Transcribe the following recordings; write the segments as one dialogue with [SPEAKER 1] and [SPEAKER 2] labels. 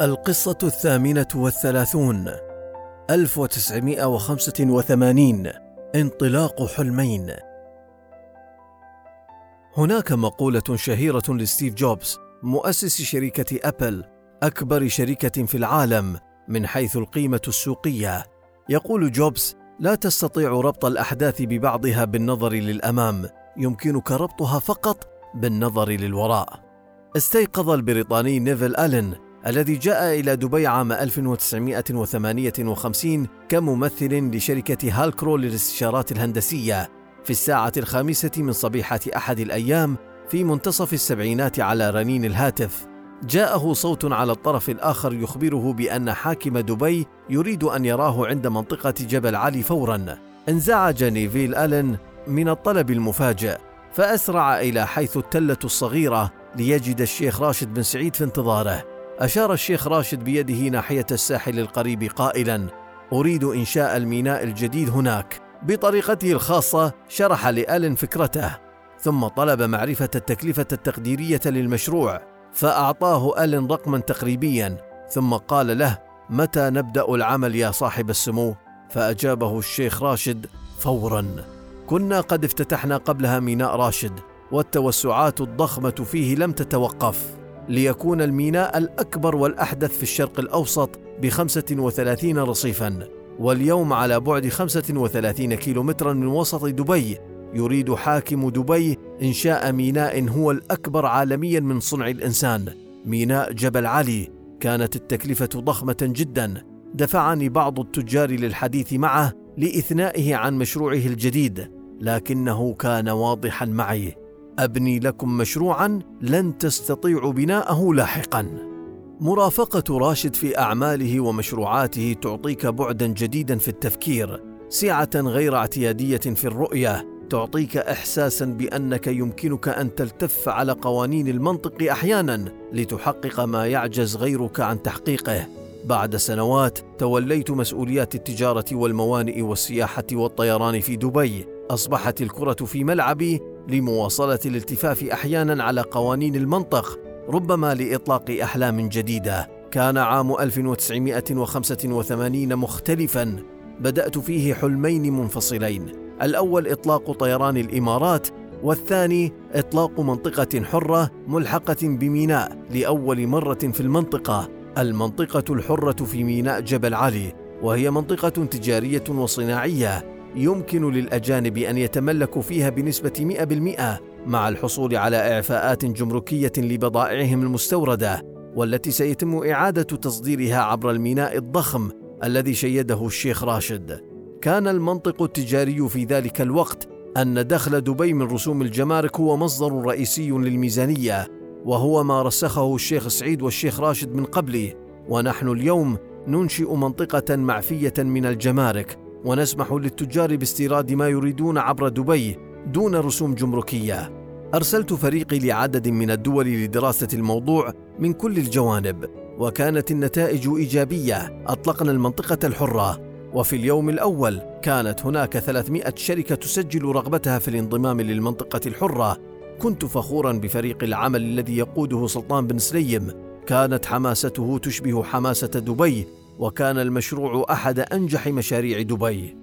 [SPEAKER 1] القصة الثامنة والثلاثون 1985 انطلاق حلمين. هناك مقولة شهيرة لستيف جوبز مؤسس شركة أبل أكبر شركة في العالم من حيث القيمة السوقية. يقول جوبز لا تستطيع ربط الأحداث ببعضها بالنظر للأمام يمكنك ربطها فقط بالنظر للوراء. استيقظ البريطاني نيفل ألين الذي جاء إلى دبي عام 1958 كممثل لشركة هالكرو للاستشارات الهندسية في الساعة الخامسة من صبيحة أحد الأيام في منتصف السبعينات على رنين الهاتف. جاءه صوت على الطرف الآخر يخبره بأن حاكم دبي يريد أن يراه عند منطقة جبل علي فورا. انزعج نيفيل ألن من الطلب المفاجئ فأسرع إلى حيث التلة الصغيرة ليجد الشيخ راشد بن سعيد في انتظاره. أشار الشيخ راشد بيده ناحية الساحل القريب قائلا أريد إنشاء الميناء الجديد هناك. بطريقته الخاصة شرح لآلن فكرته. ثم طلب معرفة التكلفة التقديرية للمشروع فأعطاه آلن رقما تقريبيا. ثم قال له متى نبدأ العمل يا صاحب السمو؟ فأجابه الشيخ راشد فورا. كنا قد افتتحنا قبلها ميناء راشد والتوسعات الضخمة فيه لم تتوقف. ليكون الميناء الأكبر والأحدث في الشرق الأوسط بخمسة وثلاثين رصيفا واليوم على بعد خمسة وثلاثين كيلومترا من وسط دبي. يريد حاكم دبي إنشاء ميناء هو الأكبر عالميا من صنع الإنسان ميناء جبل علي. كانت التكلفة ضخمة جدا. دفعني بعض التجار للحديث معه لإثنائه عن مشروعه الجديد لكنه كان واضحا معي. أبني لكم مشروعا لن تستطيعوا بناءه لاحقا. مرافقة راشد في أعماله ومشروعاته تعطيك بعدا جديدا في التفكير سعة غير اعتيادية في الرؤية تعطيك احساسا بأنك يمكنك أن تلتف على قوانين المنطق أحيانا لتحقق ما يعجز غيرك عن تحقيقه. بعد سنوات توليت مسؤوليات التجارة والموانئ والسياحة والطيران في دبي أصبحت الكرة في ملعبي لمواصلة الالتفاف أحيانا على قوانين المنطق ربما لإطلاق أحلام جديدة. كان عام 1985 مختلفا. بدأت فيه حلمين منفصلين. الأول إطلاق طيران الإمارات والثاني إطلاق منطقة حرة ملحقة بميناء لأول مرة في المنطقة. المنطقة الحرة في ميناء جبل علي وهي منطقة تجارية وصناعية. يمكن للأجانب أن يتملكوا فيها بنسبة 100% مع الحصول على إعفاءات جمركية لبضائعهم المستوردة والتي سيتم إعادة تصديرها عبر الميناء الضخم الذي شيده الشيخ راشد. كان المنطق التجاري في ذلك الوقت أن دخل دبي من رسوم الجمارك هو مصدر رئيسي للميزانية وهو ما رسخه الشيخ سعيد والشيخ راشد من قبله ونحن اليوم ننشئ منطقة معفية من الجمارك ونسمح للتجار باستيراد ما يريدون عبر دبي دون رسوم جمركية. أرسلت فريقي لعدد من الدول لدراسة الموضوع من كل الجوانب وكانت النتائج إيجابية. أطلقنا المنطقة الحرة وفي اليوم الأول كانت هناك 300 شركة تسجل رغبتها في الانضمام للمنطقة الحرة. كنت فخورا بفريق العمل الذي يقوده سلطان بن سليم. كانت حماسته تشبه حماسة دبي وكان المشروع أحد أنجح مشاريع دبي.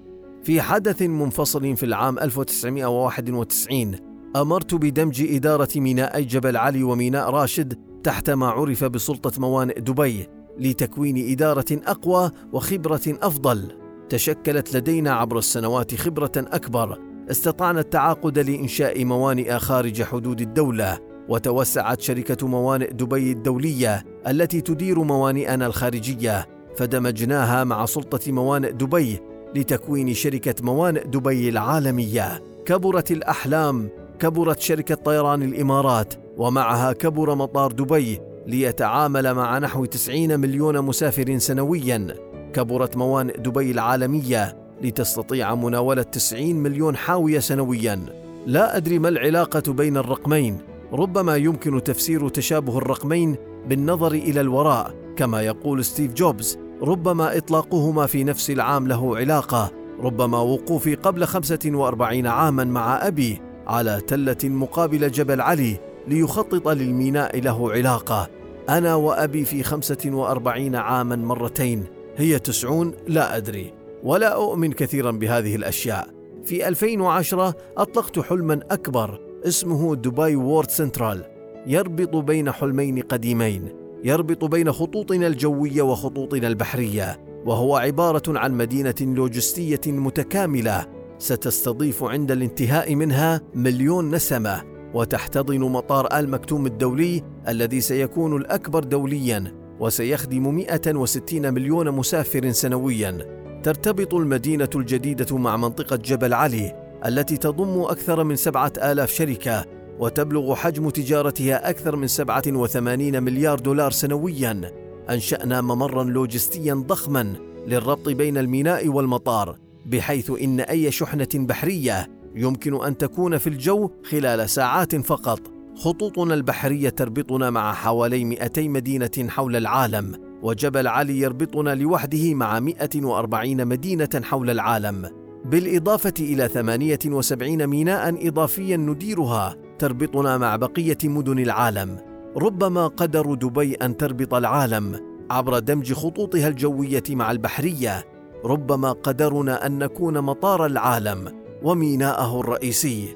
[SPEAKER 1] في حدث منفصل في العام 1991 أمرت بدمج إدارة ميناء جبل علي وميناء راشد تحت ما عرف بسلطة موانئ دبي لتكوين إدارة أقوى وخبرة أفضل. تشكلت لدينا عبر السنوات خبرة أكبر، استطعنا التعاقد لإنشاء موانئ خارج حدود الدولة، وتوسعت شركة موانئ دبي الدولية التي تدير موانئنا الخارجية فدمجناها مع سلطة موانئ دبي لتكوين شركة موانئ دبي العالمية. كبرت الأحلام، كبرت شركة طيران الإمارات، ومعها كبر مطار دبي ليتعامل مع نحو 90 مليون مسافر سنويا. كبرت موانئ دبي العالمية لتستطيع مناولة 90 مليون حاوية سنويا. لا أدري ما العلاقة بين الرقمين، ربما يمكن تفسير تشابه الرقمين بالنظر إلى الوراء كما يقول ستيف جوبز ربما إطلاقهما في نفس العام له علاقة ربما وقوفي قبل 45 عاما مع أبي على تلة مقابل جبل علي ليخطط للميناء له علاقة. أنا وأبي في خمسة وأربعين عاما مرتين هي تسعون لا أدري. ولا أؤمن كثيرا بهذه الأشياء. في 2010 أطلقت حلما أكبر اسمه Dubai World Central يربط بين حلمين قديمين. يربط بين خطوطنا الجوية وخطوطنا البحرية وهو عبارة عن مدينة لوجستية متكاملة ستستضيف عند الانتهاء منها مليون نسمة وتحتضن مطار آل مكتوم الدولي الذي سيكون الأكبر دوليا وسيخدم 160 مليون مسافر سنويا. ترتبط المدينة الجديدة مع منطقة جبل علي التي تضم أكثر من سبعة آلاف شركة وتبلغ حجم تجارتها أكثر من 87 مليار دولار سنويا. أنشأنا ممرا لوجستيا ضخما للربط بين الميناء والمطار بحيث إن أي شحنة بحرية يمكن أن تكون في الجو خلال ساعات فقط. خطوطنا البحرية تربطنا مع حوالي 200 مدينة حول العالم وجبل علي يربطنا لوحده مع 140 مدينة حول العالم. بالإضافة إلى 78 ميناء إضافيا نديرها. تربطنا مع بقية مدن العالم ربما قدر دبي أن تربط العالم عبر دمج خطوطها الجوية مع البحرية ربما قدرنا أن نكون مطار العالم وميناءه الرئيسي.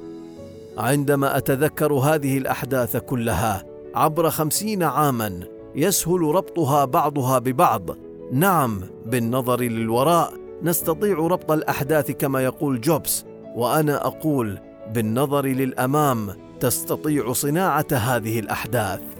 [SPEAKER 1] عندما أتذكر هذه الأحداث كلها عبر خمسين عاما يسهل ربطها بعضها ببعض. نعم بالنظر للوراء نستطيع ربط الأحداث كما يقول جوبز وأنا أقول بالنظر للأمام. تستطيع صناعة هذه الأحداث.